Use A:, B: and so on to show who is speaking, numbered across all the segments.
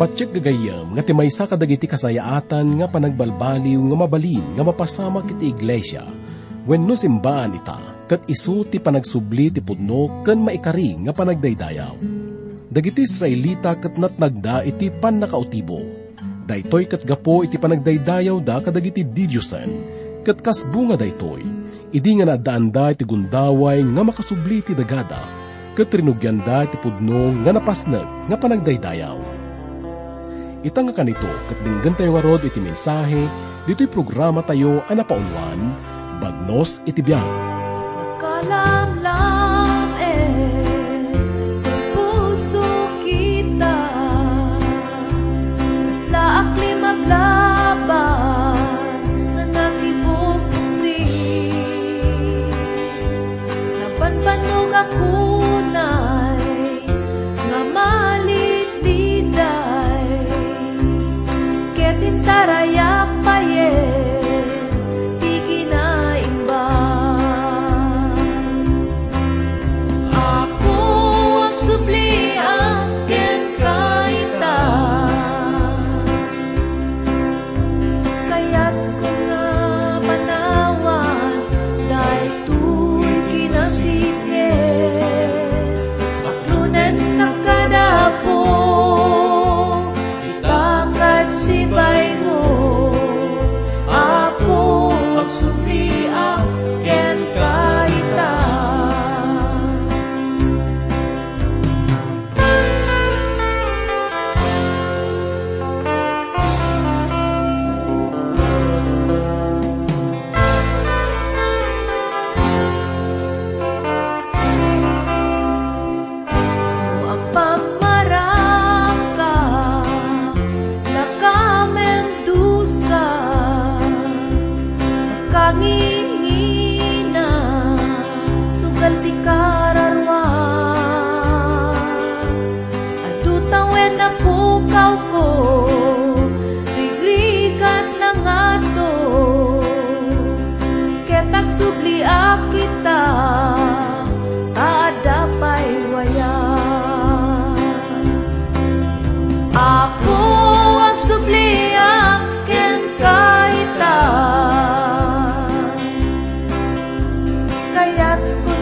A: Patsyak gagayam nga timaysa kadagiti kasayaatan nga panagbalbaliw nga mabalin nga mapasama kiti iglesia. Wenno simbaan ita, kat isu ti panagsubli ti pudno ken maikari nga panagdaydayaw. Dagiti Israelita kat natnagda iti pan nakautibo. Daytoy kat gapo iti panagdaydayaw da kadagiti didyosen, kat kasbunga daytoy. Idi nga nadaan da iti gundaway nga makasubli ti dagada, kat rinugyan da iti pudno nga napasnag nga panagdaydayaw Itang nga kanito, kat dinggan tayo nga rod iti mensahe, dito'y programa tayo anapaunwan, Bagnos iti biyak.
B: Kalamlam eh, puso kita, Kasla akli maglaban, na nakibuksi. Napanpanog ako Kaya't ko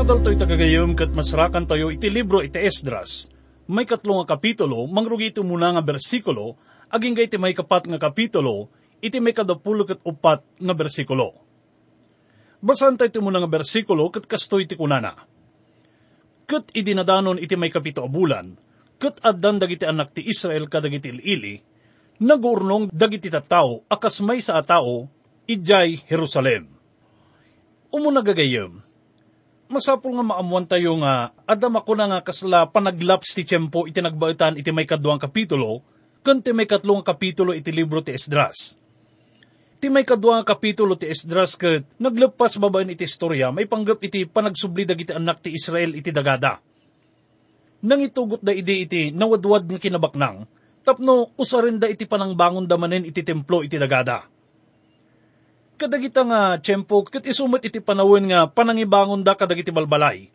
B: Ti
C: adal to'y tagagayom kat masrakan tayo iti libro iti Esdras. May katlong nga kapitulo, mangrugi ito muna nga bersikulo, aging iti may kapat nga kapitulo, iti may kadapulo kat upat nga bersikulo. Basan tayo iti muna nga bersikulo kat kastoy iti kunana. Kat idinadanon iti may kapito bulan, kat addan dagiti anak ti Israel kadagiti ilili, nagurnong dagiti tattao akas may sa atao, ijay Jerusalem. Umo nagagayom, masapul nga maamuan tayo nga, adam ako na nga kasla panaglaps ti tiyempo iti nagbaitan iti may kaduang kapitulo, kan ti may katlong kapitulo iti libro ti Esdras. Ti may kaduang kapitulo ti Esdras kat naglepas babaen iti istorya, may panggap iti panagsubli dagiti anak ti Israel iti dagada. Nang itugot da iti iti nawadwad nga kinabaknang, tapno usarin da iti panangbangon da manen iti templo iti dagada kadagita nga tiyempo kat isumat iti panawin nga panangibangon da kadagiti balbalay.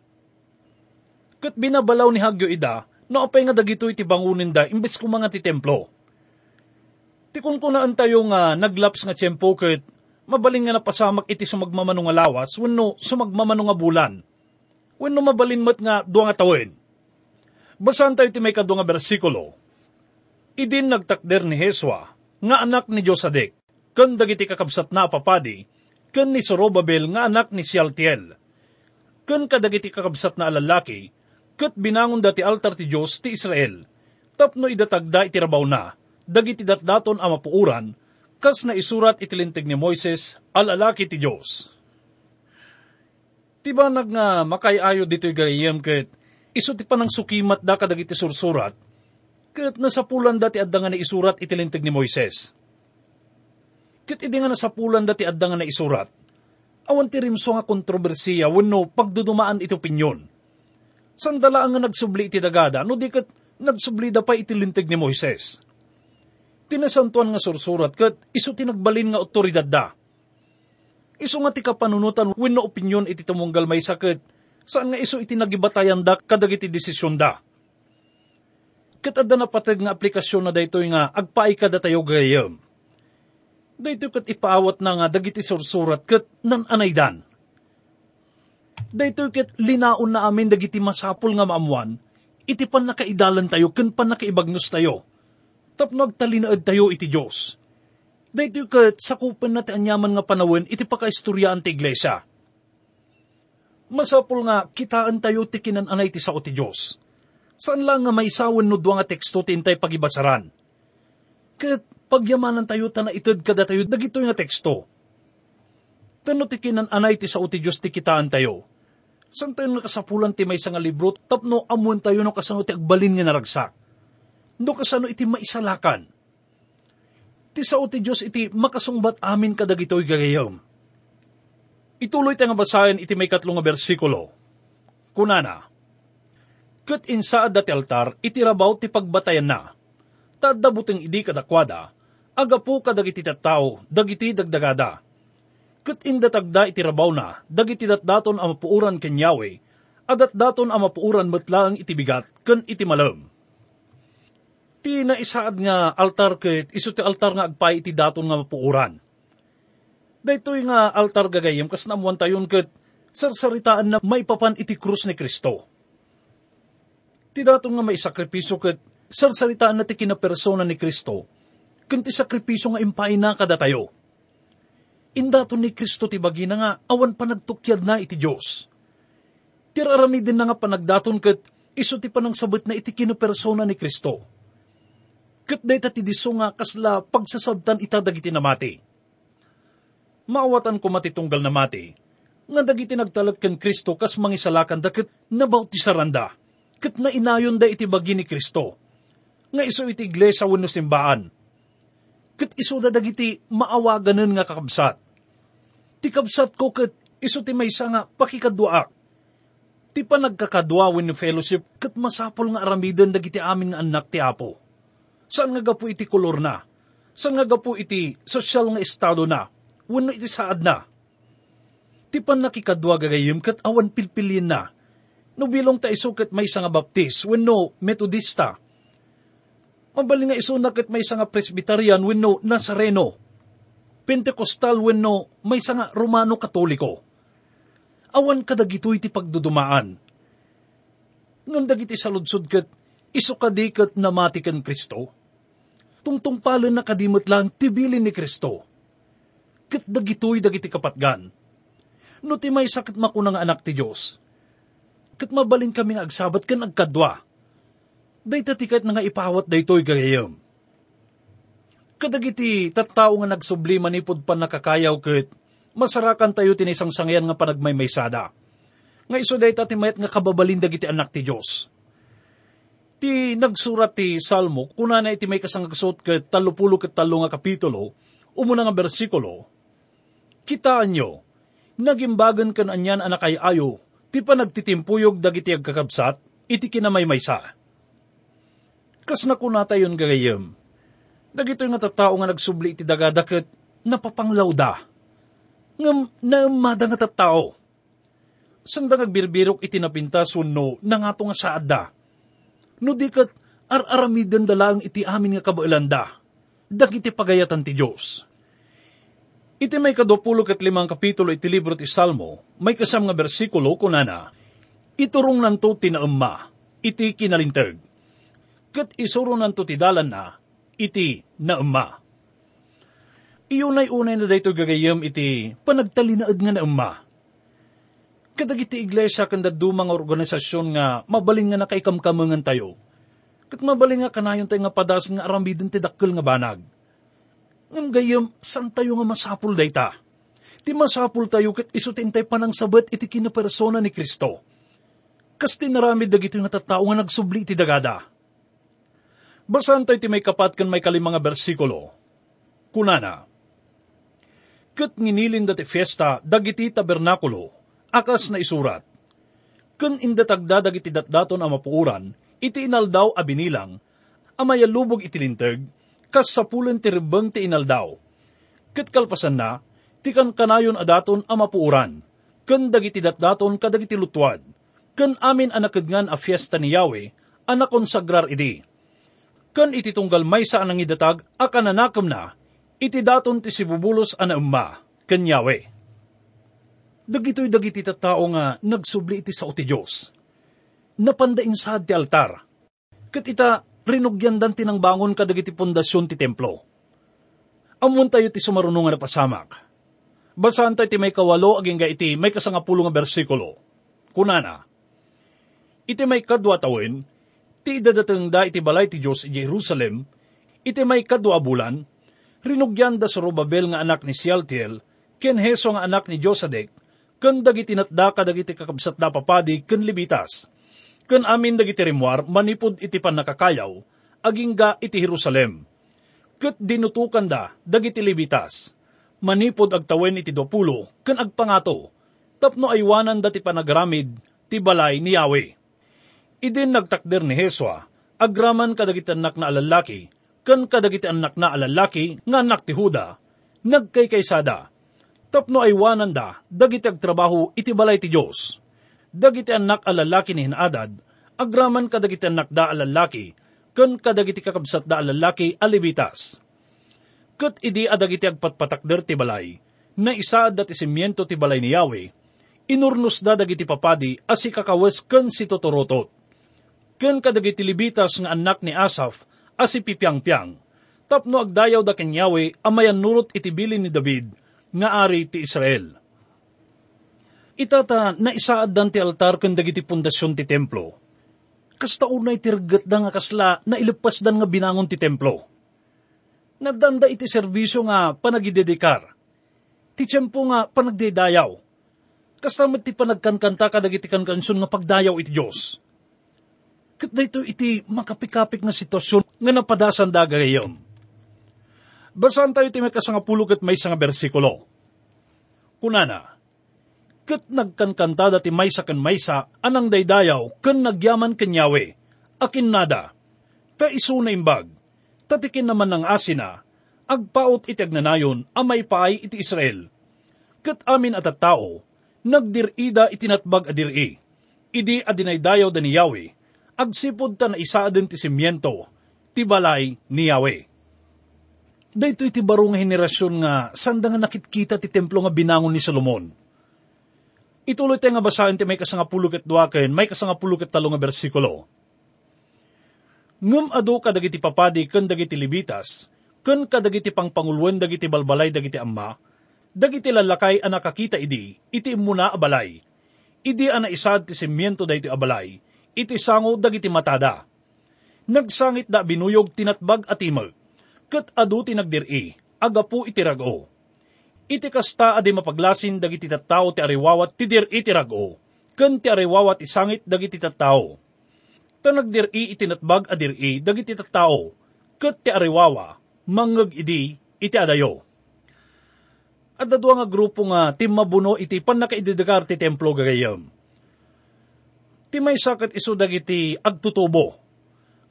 C: Kat binabalaw ni Hagyo ida, no apay nga dagito iti bangunin da imbes ko mga ti templo. Ti kung kunaan tayo nga naglaps nga tiyempo kat mabaling nga napasamak iti sumagmamano nga lawas, wenno sumagmamano nga bulan. Wenno mabalin mat nga duwa nga tawin. Basan tayo iti may kadwa nga bersikulo. Idin nagtakder ni Heswa, nga anak ni Josadek, ken dagiti kakabsat na papadi, ken ni Sorobabel nga anak ni Sialtiel. Ken kadagiti kakabsat na alalaki, ket binangon dati altar ti Dios ti Israel. Tapno idatagda iti rabaw na, dagiti datdaton a mapuuran, kas na isurat itilintig ni Moises, alalaki ti Dios. Tiba nag nga makayayo dito'y gayem ket iso ti panang sukimat da kadagiti sursurat, ket nasapulan dati adda nga na isurat itilintig ni Moises. Ket idi nga nasapulan dati adda nga na isurat, awan ti rimso nga kontrobersiya wenno pagdudumaan iti opinyon. Sandala nga nagsubli iti dagada, no di ket nagsubli da pa itilintig ni Moises. Tinasantuan nga sursurat ket iso tinagbalin nga otoridad da. Iso nga ti kapanunutan wenno opinyon iti tumunggal may sakit, saan nga iso iti nagibatayan da kadagiti desisyon da. Ket adda na patag nga aplikasyon na daytoy nga agpaay kada tayo gayam dayto kat ipaawat na nga dagiti sursurat kat nan anaydan. Dayto kat linaon na amin dagiti masapul nga maamuan, iti pan nakaidalan tayo, ken pan nakaibagnos tayo. Tapno agtalinaad tayo iti Diyos. Dayto kat sakupan na anyaman nga panawin, iti pakaistoryaan ti iglesia. Masapul nga kitaan tayo ti kinananay ti sao ti Diyos. Saan lang nga may sawan no nga teksto ti intay pagibasaran. Kat pagyamanan tayo ta na ited kada tayo dagito nga teksto. Tano ti kinan anay ti sao ti Diyos ti kitaan tayo. San tayo nakasapulan ti may nga libro, tapno amuan tayo no kasano ti agbalin nga naragsak. No kasano iti maisalakan. Ti sao ti Diyos iti makasungbat amin kadagito'y gagayam. Ituloy tayo nga basahin iti may katlong bersikulo. Kunana, Kat insaad dati altar, iti rabaw ti pagbatayan na. Tadabuteng idi kadakwada, agapo kadagiti tattao, dagiti dagdagada. Kat indatagda iti rabaw na, dagiti datdaton ang mapuuran ken Yahweh, adat daton ang mapuuran metlaang iti bigat, ken iti malam. Ti na isaad nga altar ket iso ti altar nga agpay iti daton nga mapuuran. Daytoy nga altar gagayem kas namuan tayon ket sarsaritaan na maipapan iti krus ni Kristo. Ti daton nga may sakripiso ket sarsaritaan na ti kinapersona ni Kristo, kanti sakripiso nga impay na kada tayo. Indaton ni Kristo ti bagina nga awan pa nagtukyad na iti Diyos. Tirarami din na nga panagdaton ket iso ti panang sabot na iti kinapersona ni Kristo. Ket dayta ti diso nga kasla pagsasabtan ita dagiti namati. Maawatan ko matitunggal na mati, nga dagiti nagtalag ken Kristo kas mangisalakan da ket nabautisaran ket na inayon da iti bagi ni Kristo. Nga iso iti iglesia wenno simbaan. Ket iso da dagiti maawaganen nga kakabsat. Ti kabsat ko ket iso ti maysa nga pakikadwaak. Ti pa nagkakadwa wenno fellowship ket masapol nga aramiden dagiti amin nga anak ti Apo. Saan nga gapu iti kolor na? Saan nga gapu iti sosyal nga estado na? Wenno iti saad na? Ti pan nakikadwa gagayim ket awan pilpilin na. No bilong ta iso ket may nga baptis wenno metodista Mabaling nga iso ket may nga presbyterian wenno Nazareno. Pentecostal wenno may nga Romano Katoliko. Awan kadagitoy ti pagdudumaan. Ngam dagiti saludsod ket iso kadiket na mati ken Kristo. Tungtungpalan na kadimot lang tibilin ni Kristo. Ket dagitoy dagiti kapatgan. No ti may sakit makunang anak ti Diyos. Ket mabalin kami agsabat ken agkadwa day tatikat na nga ipawat daytoy gayam. Kadagiti tattao nga nagsubli manipod pa nakakayaw ket masarakan tayo tinisang sangyan nga panagmaymaysada. Nga iso day tatimayat nga kababalin dagiti anak ti Diyos. Ti nagsurat ti Salmo, kuna na iti may kasangagsot ket talupulo ket talo nga kapitulo, umuna nga bersikulo, Kitaan nyo, nagimbagan kan anyan anak ay ayo, ti panagtitimpuyog dagiti agkakabsat, iti kinamay-maysa Kas na kunata yun gagayam. Dagito nga tattao nga nagsubli iti dagadaket napapanglaw da. Ngam naamada nga tattao. Sanda ngagbirbirok iti napintas no nangato nga saad da. No di kat ar-aramiden dalang iti amin nga kabailan da. Dagiti pagayatan ti Diyos. Iti may kadopulo kat limang kapitulo iti libro ti Salmo, may kasam nga bersikulo kunana, Iturong nanto tinaamma, iti kinalintag ket isuro nanto ti dalan na, iti naema. Iunay-unay na dayto gagayam iti panagtalinaad nga na umma. Kadag iti iglesia kanda dumang organisasyon nga mabaling nga nakaikamkamangan tayo. Kat mabaling nga kanayon tayo nga padas nga aramidin ti dakkel nga banag. Ngam gayam, san tayo nga masapul dayta? Ti masapul tayo kat isutin tayo panang sabat iti kinapersona ni Kristo. Kas tinaramid dagito nga tattao nga nagsubli iti dagada. Basan tayo ti may kapat kan may kalimanga bersikulo. Kunana, Kat nginilin dati fiesta dagiti tabernakulo, akas na isurat. Kun indatagda dagiti datdaton ang mapuuran, iti inaldaw abinilang, amayalubog iti linteg, kas sapulen ti ribeng ti inaldaw. Kat kalpasan na, ti kan kanayon adaton ang mapuuran, kun dagiti datdaton kadagiti lutwad, kun amin anakadngan a fiesta ni Yahweh, anakonsagrar idi. Kun iti tunggal may sa anang idatag, akananakam na, iti daton ti sibubulos ana umma, kanyawe. Dagito'y dagiti tattao nga nagsubli iti sao ti Diyos. Napandain sa ti altar. Kat ita rinugyan dan tinang bangon kadagiti pundasyon ti templo. Amun tayo ti sumarunong nga napasamak. Basahan tayo ti may kawalo aging ga iti may kasangapulo nga bersikulo. Kunana, iti may kadwa tawin, ti idadatang da iti balay ti Diyos i Jerusalem, iti may kadwa bulan, rinugyan da Zorobabel nga anak ni Sialtiel, ken Heso nga anak ni Josadek, ken dagiti natda kadagiti kakabsat da papadi ken libitas. Ken amin dagiti rimwar manipod iti panakakayaw, aging ga iti Jerusalem. Ket dinutukan da dagiti libitas. Manipod agtawen iti dopulo ken agpangato. Tapno aywanan dati panagramid ti balay ni Yahweh. Idin nagtakder ni Heswa, agraman kadagiti anak na alalaki, ken kadagiti anak na alalaki nga anak ti Huda, nagkaykaysada. Tapno ay wanan da, dagiti agtrabaho iti balay ti Diyos. Dagiti anak alalaki ni Hinadad, agraman kadagiti anak da alalaki, ken kadagiti kakabsat da alalaki alibitas. Ket idi adagiti agpatpatakder ti balay, na isaad dati simyento ti balay ni Yahweh, inurnos da dagiti papadi asi kakawes ken si totorotot. Ken kadagiti libitas nga anak ni Asaf, asi pipyang-pyang. Tapno agdayaw da kenyawe amayan nurot iti bilin ni David, nga ari ti Israel. Itata na isaad dan ti altar ken dagiti pundasyon ti templo. Kasta unay tirgat da nga kasla na ilipas dan nga binangon ti templo. Nagdanda iti serbisyo nga panagidedikar. Ti tiyempo nga panagdedayaw. Kasta ti panagkankanta kadagiti kankansyon nga pagdayaw iti Diyos Kat dito iti makapikapik na sitwasyon nga napadasan da gayam. Basan tayo ti may kasangapulo kat may nga bersikulo. Kunana, kat nagkankanta dati maysa kan maysa anang daydayaw kan nagyaman kanyawe, akin nada, ta iso na imbag, tatikin naman ng asina, agpaot iti agnanayon amay paay iti Israel. Kat amin at at tao, nagdirida itinatbag adiri, idi adinaydayaw da ni Yahweh, agsipod ta na isa din ti simyento, ti balay ni Yahweh. Dito iti baro nga henerasyon nga sanda nga nakitkita ti templo nga binangon ni Solomon. Ituloy tayo nga basahin ti may kasangapulog at duwaken, may kasangapulog at talo nga bersikulo. Ngum ado kadagiti papadi ken dagiti libitas, ken kadagiti pangpangulwen dagiti balbalay dagiti amma, dagiti lalakay ang nakakita idi, iti muna abalay. Idi ana isad ti simyento da iti abalay, iti sango dagiti matada. Nagsangit da binuyog tinatbag at imag, kat adu tinagdiri, agapu iti rago. Iti kasta adi mapaglasin dagiti tattao ti ariwawat ti dir iti rago, ken ti ariwawat isangit dagiti tattao. Tanagdiri iti natbag adiri dagiti tattao, ket ti ariwawa, mangag idi iti adayo. At dadwa nga grupo nga timmabuno iti panakaididikar ti templo gagayam ti may sakat iso dagiti agtutubo.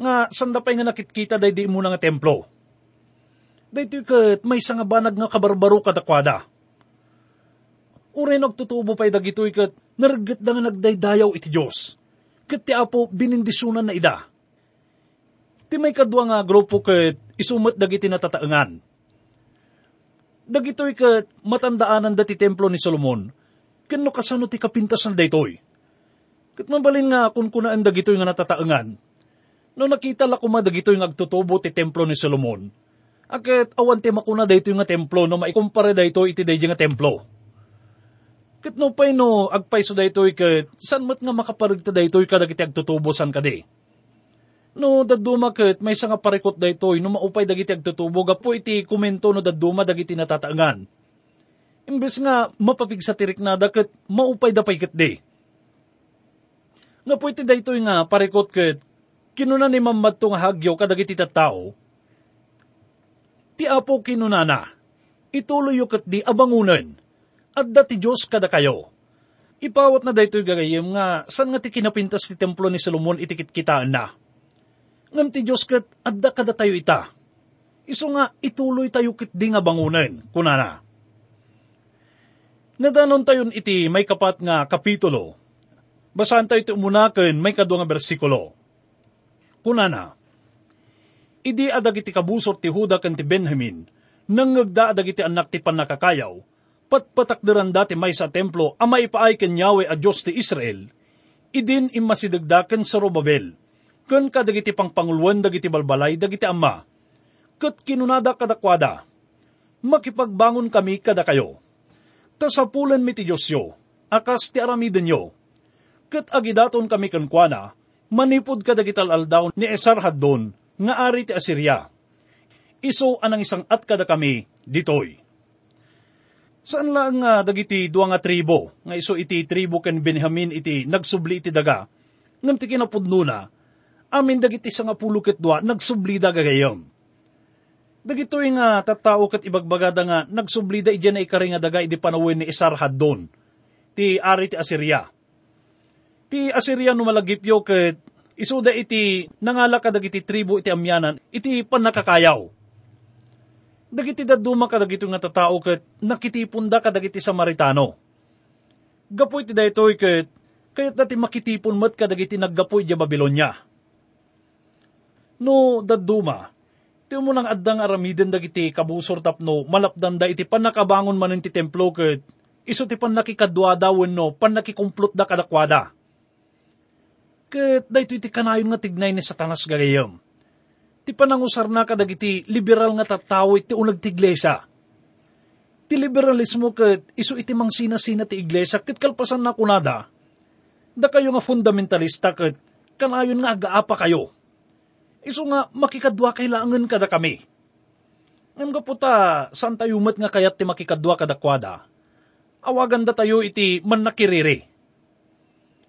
C: Nga sanda pa nga nakitkita day di mo nga templo. Dahito kat may nga banag nga kabarbaro kadakwada. Uray nagtutubo pa'y dagito kat naragat na nga nagdaydayaw iti Diyos. Kat ti apo binindisunan na ida. Ti may kadwa nga grupo kat isumat dagiti natataangan. Dagitoy kat matandaanan dati templo ni Solomon, kano kasano ti kapintas na daytoy Kat mabalin nga kung kunaan dagitoy nga natataangan. No nakita la kuma dagitoy nga agtutubo ti templo ni Solomon. Akit awan ti makuna dayto nga templo no maikumpare dayto iti daydi nga templo. Kat no pay no agpayso dayto kat san mat nga makaparigta dayto kadagiti agtutubosan kadi. No daduma kat may nga parikot dayto no maupay dagiti agtutubo gapo iti komento no daduma dagiti natataangan. Imbes nga mapapigsa tirik na dakat maupay da pay kat di. Nga po iti dayto nga parikot kat kinuna ni mamad nga hagyo kadagiti tattao ti apo kinunana, ituloy kat di abangunan, at dati Diyos kada kayo. Ipawat na daytoy gagayim nga, san nga ti kinapintas ti templo ni Solomon itikit kitaan na. Ngam ti Diyos kat adda kada tayo ita. Iso nga ituloy tayo kit di nga bangunan, kunana. Nadanon tayon iti may kapat nga kapitulo. Basahan tayo iti umunakan may kadwa nga bersikulo. Kunana, idi adag iti kabusot ti Huda kan ti Benjamin, nang ngagda adag iti anak ti panakakayaw, patpatakderan dati may sa templo ama ipaay ken Yahweh a Diyos ti Israel, idin imasidagdaken sa Robabel, ken kadagiti pangpanguluan dagiti balbalay dagiti ama, ket kinunada kadakwada, makipagbangon kami kada kayo. Tasapulan mi ti Diyos yo, akas ti aramiden yo, ket agidaton kami kenkwana, manipod kadagital aldaw ni Esar Haddon, nga ari ti Assyria. Iso anang isang at kada kami ditoy. Saan lang nga dagiti duwa nga tribo, nga iso iti tribo ken Benjamin iti nagsubli iti daga, ngam ti kinapudno na, amin dagiti sa nga pulo ket dua nagsubli daga gayom. Dagitoy nga tattao ket ibagbagada nga nagsubli da idyan na ikari nga daga idi panawin ni Isar Haddon, ti ari ti Assyria. Ti Assyria no malagipyo ket isuda iti nangala ka dagiti tribo iti amyanan, iti panakakayaw. Dagiti daduma ka dagito nga tatao ket nakitipon da ka dagiti Samaritano. Gapoy iti daytoy ket kayat dati makitipon mat ka dagiti naggapoy di Babylonia. No daduma, ti mo nang addang aramiden dagiti kabusor tapno malapdan da iti panakabangon manen ti templo ket iso ti panakikadwa dawon no panakikumplot da kadakwada Ket dayto iti kanayon nga tignay ni satanas gagayam. Ti panangusar na kadag iti liberal nga tattawo iti unag ti iglesia. Ti liberalismo ket iso iti mang sina-sina ti iglesia ket kalpasan na kunada. Da kayo nga fundamentalista ket kanayon nga agaapa kayo. Iso nga makikadwa kailangan kada kami. Ngam ga puta, saan tayo nga kayat ti makikadwa kada kwada? Awagan da tayo iti man nakiriri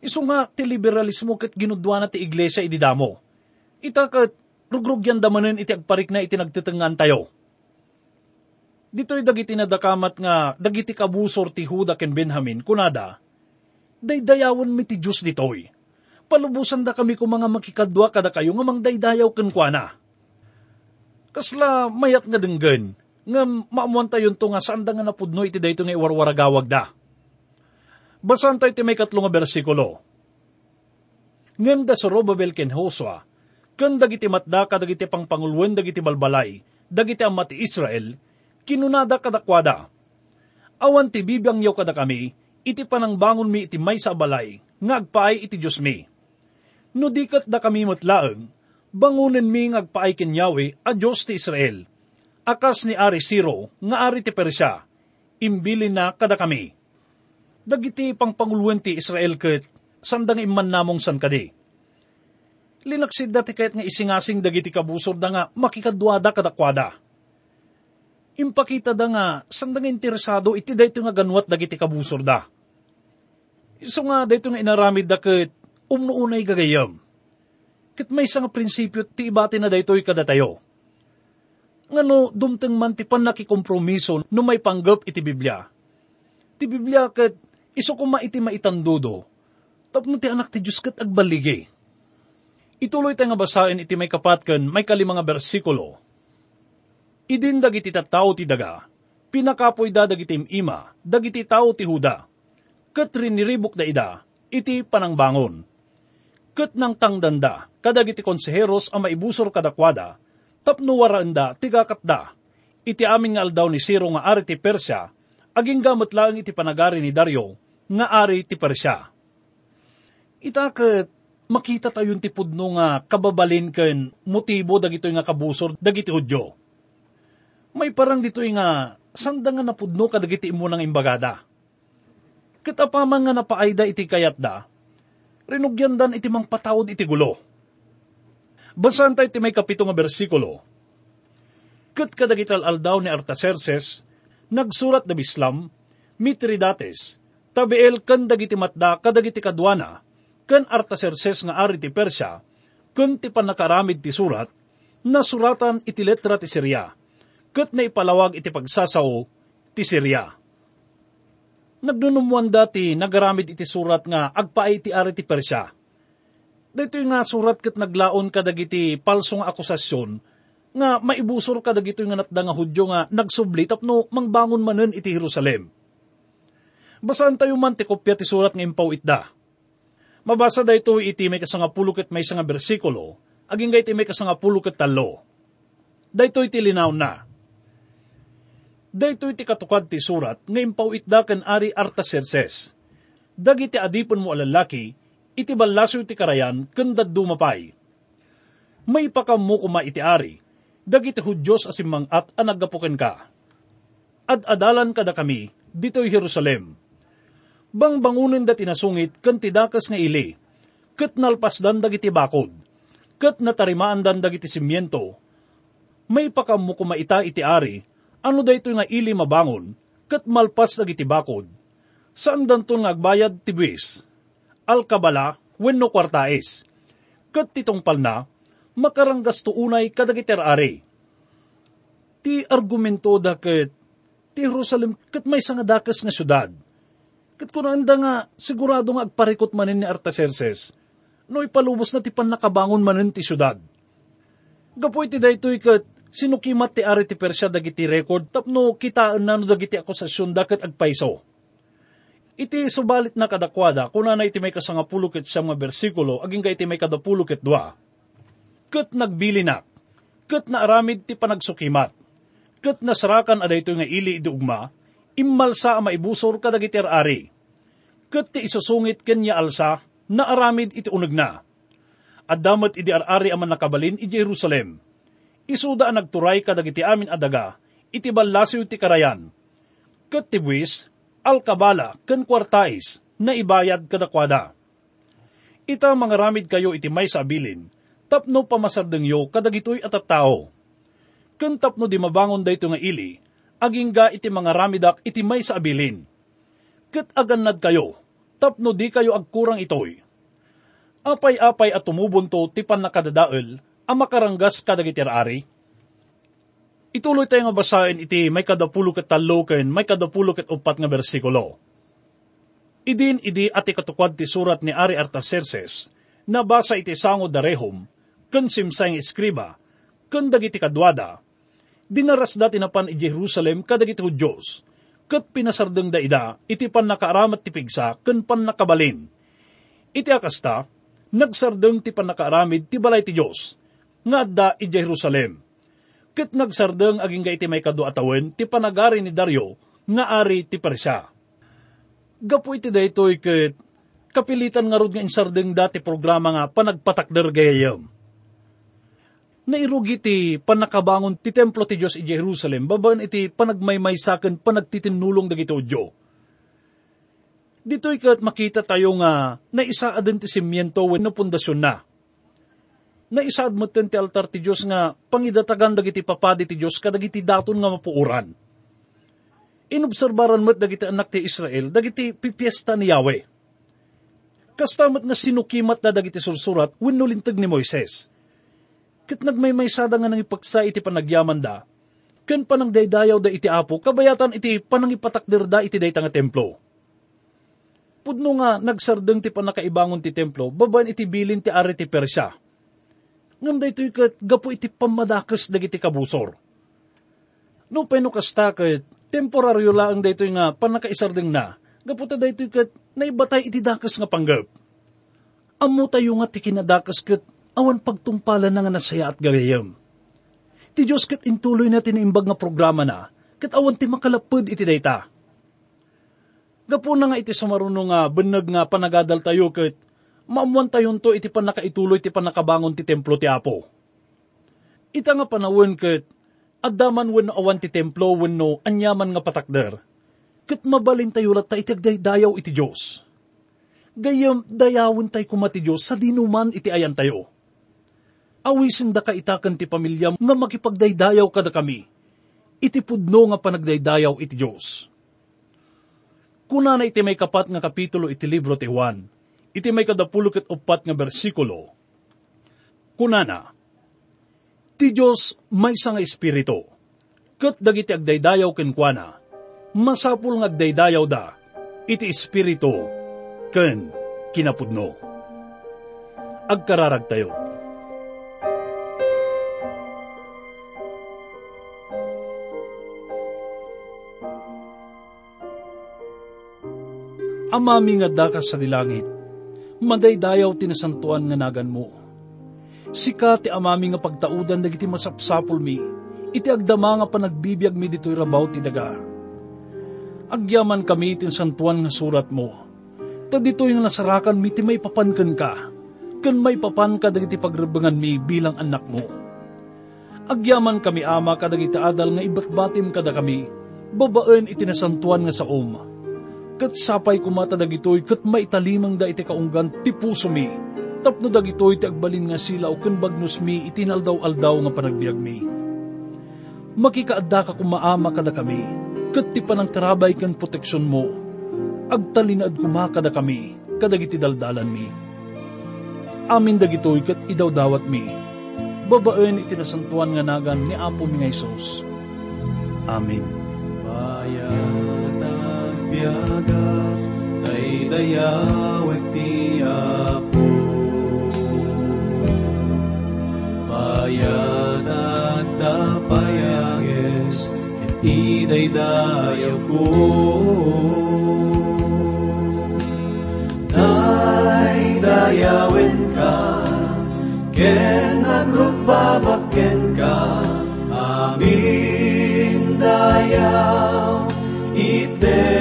C: Iso nga ti liberalismo ket ginudwa na ti iglesia ididamo. Ita ket rugrugyan damanen iti agparik na iti nagtitengan tayo. Dito'y dagiti nadakamat nga dagiti kabusor ti Huda ken Benjamin kunada. Daydayawan mi ti Diyos ditoy. Palubusan da kami kung mga makikadwa kada kayo nga mang daydayaw ken kuana. Kasla mayat nga denggen, nga maamuan tayo to nga saan nga napudno iti dayto nga iwarwaragawag da Basan tayo may katlong bersikulo. Ngem da sa Robabel ken Hosua, ken dagiti matda kadagiti pangpangulwen dagiti balbalay, dagiti amat Israel, kinunada kadakwada. Awan ti bibiyang yaw kada kami, iti panangbangon mi iti may sa balay, ngagpaay iti Diyos mi. No dikat da kami matlaeng, bangunan mi ngagpaay ken Yahweh a Diyos ti Israel. Akas ni Ari Siro, nga Ari ti Persya, imbilin na kada kami dagiti pangpanguluan ti Israel ket sandang iman namong san kadi. Linaksid dati kahit nga isingasing dagiti kabusor da nga makikadwada kadakwada. Impakita da nga sandang interesado iti dayto nga ganwat dagiti kabusor da. Iso nga dayto nga inaramid da ket umnuunay gagayam. Ket may nga prinsipyo ti ibati na daytoy kadatayo. Ngano dumteng man ti pan nakikompromiso no may panggap iti Biblia. Ti Biblia ket Iso kuma iti maitandudo, tapno ti anak ti Diyos kat agbaligi. Ituloy tayo nga basahin iti may kapatkan may kalimanga bersikulo. Idin dagiti tattao ti daga, pinakapoy da dagiti ima, dagiti tao ti huda, kat riniribok da ida, iti panangbangon. Kat nang tangdanda, kadagiti konseheros ang maibusor kadakwada, tapno waraanda tigakatda, iti amin nga aldaw ni Siro nga ari ti Persya, aging gamot lang iti panagari ni Dario, nga ari ti Persya. Itaket, makita tayo ti pudno nga kababalin ken motibo dagito nga kabusor dagiti Hudyo. May parang dito nga, sanda nga napudno kadagiti mo ng imbagada. Katapaman nga napaayda iti kayat da, rinugyan dan iti mang patawod iti gulo. Basahan tayo iti may kapito nga bersikulo. Kat kadagital aldaw ni Artaserses, nagsurat da bislam, Mitridates, tabeel kan dagiti matda kadagiti kadwana, kan Artaserses nga ari ti Persya, kan ti panakaramid ti surat, na suratan iti letra ti Syria, kat na ipalawag iti pagsasaw ti Syria. Nagdunumuan dati nagaramid iti surat nga agpaay ti ari ti Persya. Dito nga surat kat naglaon kadagiti palsong akusasyon nga maibusor kadagito nga natda nga hudyo nga nagsubli tapno mangbangon manen iti Jerusalem. Basaan tayo man ti kopya ti surat nga impaw itda. Mabasa da ito iti may kasangapulo ket may nga bersikulo, aging iti may kasangapulo ket talo. Dayto iti linaw na. Dayto iti katukad ti surat nga impaw itda ken ari Artaserses. Dagiti adipon mo alalaki, iti balaso iti karayan ken daddu mapay. May pakamu kuma iti ari, dagiti hudyos asimang at anagapuken ka. Ad adalan kada kami, dito'y Jerusalem. Bang bangunin da tinasungit, kan tidakas nga ili, kat nalpasdan dagiti bakod, kat natarimaan dan dagiti simyento, may pakamu kumaita iti ari, ano da ito nga ili mabangon, kat malpas dagiti bakod, saan danton nga agbayad tibwis, alkabala, wenno kwartaes, kat titong palna, makaranggas unay kadagiter ari. Ti argumento da kat, ti Jerusalem kat may nga dakas nga syudad. Kat kuno anda nga, sigurado nga agparikot manin ni Artaserses, no ipalubos na ti pan nakabangon manin ti syudad. Gapoy ti daytoy kat, sinukimat ti ari ti Persya dagiti record, tapno kitaan na no dagiti akusasyon dakat agpaiso. Iti subalit na kadakwada, kuna na iti may kasangapulo ket siyam nga bersikulo, aging ka iti may kadapulo ket dua. Kat nagbilinak, kat naaramid ti panagsukimat, kat nasarakan aday nga ili idugma, immalsa maibusor kadagiti ari. Kat ti isusungit kanya alsa, na aramid iti unag na. At damat iti arari aman nakabalin i Jerusalem. Isuda ang nagturay kadagiti amin adaga, iti balasiw ti karayan. Kat ti buwis, alkabala, ken kwartais, na ibayad kadakwada. Ita mga ramid kayo iti may sabilin, tapno pamasardeng yo kadagitoy at tao. Ken tapno di mabangon dayto nga ili, aging ga iti mga ramidak iti may sabilin. Ket agannad kayo, tapno di kayo agkurang itoy. Apay-apay at tumubunto tipan na kadadael, ang makaranggas kadagitir ari. Ituloy tayo nga basahin iti may kadapulo ket talo ken may kadapulo ket upat nga bersikulo. Idin idi ati katukwad ti surat ni Ari Artaserses, nabasa iti sango darehom, ken simsay nga iskriba, ken dagiti kadwada, dinaras dati napan i Jerusalem kadagiti Hudyos, ket pinasardeng da ida, iti pan nakaaramat ti pigsa, ken pan nakabalin. Iti akasta, nagsardeng ti pan nakaaramid ti balay ti Diyos, nga adda i Jerusalem. Ket nagsardeng aging ga iti may kadu atawen ti panagari ni Dario, nga ari ti Persya. Gapu iti daytoy ket kapilitan nga rod nga insardeng dati programa nga panagpatakder gayayam. Nairugi ti panakabangon ti templo ti Diyos i Jerusalem, baban iti panagmaymaysaken panagtitinulong dagiti Udyo. Dito'y kat makita tayo nga na isa adin ti simyento wenno pundasyon na. Na isa admutten ti altar ti Diyos nga pangidatagan dagiti papadi ti Diyos kadagiti daton nga mapuuran. Inobserbaran mo't dagiti anak ti Israel dagiti pipiesta ni Yahweh. Kastamat nga sinukimat na dagiti sursurat wenno lintag ni Moises ket nagmaymaysada nga nang ipaksa iti panagyaman da, ken panang daydayaw da iti apo, kabayatan iti panang ipatakder da iti dayta nga templo. Pudno nga nagsardeng ti panakaibangon ti templo, baban iti bilin ti ari ti Persya. Ngam da ito'y kat gapo iti pamadakas dagiti kabusor. No peno kasta kat temporaryo lang da ito'y nga panakaisardeng na, gapo ta da ito'y kat naibatay iti dakas nga panggap. Amo tayo nga ti kinadakas kat awan pagtumpalan na nga nasaya at gagayam. Ti Diyos kat intuloy na tinimbag nga programa na, kat awan ti makalapod iti dayta. Gapo na nga iti sumaruno nga benag nga panagadal tayo kat maamuan tayon to iti panakaituloy ti panakabangon ti templo ti Apo. Ita nga panawin kat
D: Addaman wenno awan ti templo wenno anyaman nga patakder. Kat mabalin tayo lat ta itagday dayaw iti Diyos. Gayam dayawin tay kumati Diyos sa dinuman iti ayan tayo. Awisin da ka itakan ti pamilyam nga makipagdaydayaw kada kami. Iti pudno nga panagdaydayaw iti Diyos. Kuna na iti may kapat nga kapitulo iti libro ti Juan, iti may kadapulo ket upat nga bersikulo. Kuna na, ti Diyos may nga espiritu, ket dagiti agdaydayaw kenkwana, masapul nga agdaydayaw da, iti espiritu, ken kinapudno. Agkararag tayo. Amami nga dakas sa dilangit, madaydayaw tinasantuan nga nagan mo. Sika ti amami nga pagtaudan dagiti masapsapol mi, iti agdama nga panagbibiyag mi dito'y rabaw ti daga. Agyaman kami tin santuan nga surat mo, ta dito'y nga nasarakan mi ti may papankan ka, kan may papan ka dagiti pagrebangan mi bilang anak mo. Agyaman kami ama kadagiti adal nga ibatbatim kada kami, babaen itinasantuan nga sa um kat sapay kumata dagitoy kat maitalimang da iti kaunggan ti puso mi. Tapno dagitoy ti agbalin nga sila o kan bagnos mi itinaldaw-aldaw nga panagbiag mi. Makikaadda ka kumaama kada kami, kat ti panang tarabay kan proteksyon mo. Agtalinad kumakada kami, kadagiti daldalan mi. Amin dagitoy kat idawdawat mi. Babaen itinasantuan nga nagan ni Apo mi nga Isos. Amen. Bayan dapayagis iti daydayaw ko Daydayawin ka ken nagrugbabaken ka amin dayaw iteken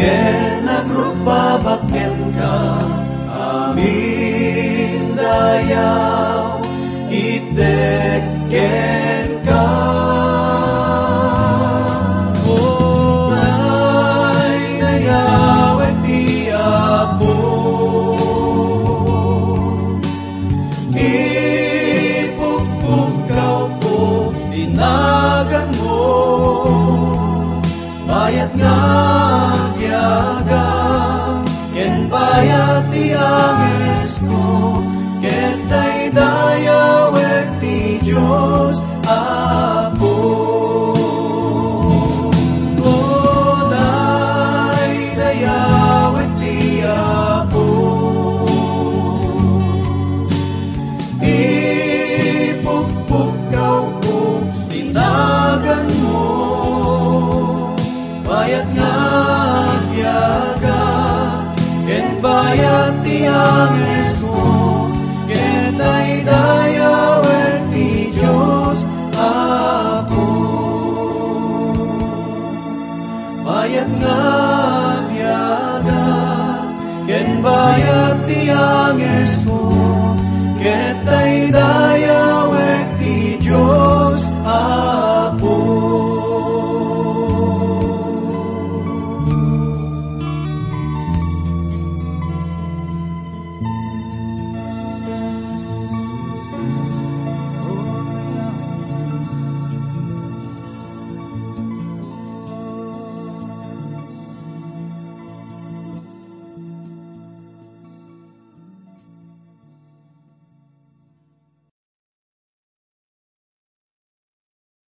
D: Ken nagrugbabaken ka? Amin dayaw Iteken ka agyaga Ken bayat ti